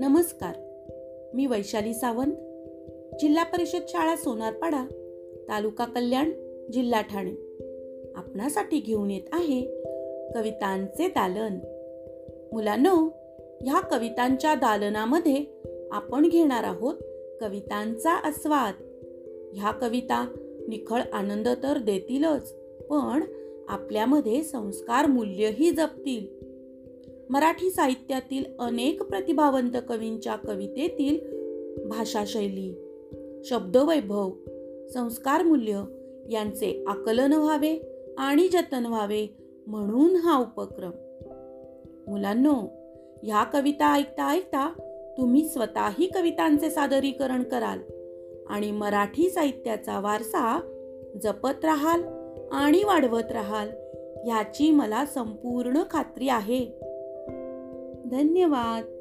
नमस्कार. मी वैशाली सावंत जिल्हा परिषद शाळा सोनारपाडा तालुका कल्याण जिल्हा ठाणे. आपणासाठी घेऊन येत आहे कवितांचे दालन. मुलांनो ह्या कवितांच्या दालनामध्ये आपण घेणार आहोत कवितांचा आस्वाद. ह्या कविता निखळ आनंद तर देतीलच पण आपल्यामध्ये संस्कार मूल्यही जपतील. मराठी साहित्यातील अनेक प्रतिभावंत कवींच्या कवितेतील भाषाशैली शब्दवैभव संस्कार मूल्य यांचे आकलन व्हावे आणि जतन व्हावे म्हणून हा उपक्रम. मुलांनो ह्या कविता ऐकता ऐकता तुम्ही स्वतःही कवितांचे सादरीकरण कराल आणि मराठी साहित्याचा वारसा जपत राहाल आणि वाढवत राहाल ह्याची मला संपूर्ण खात्री आहे. धन्यवाद.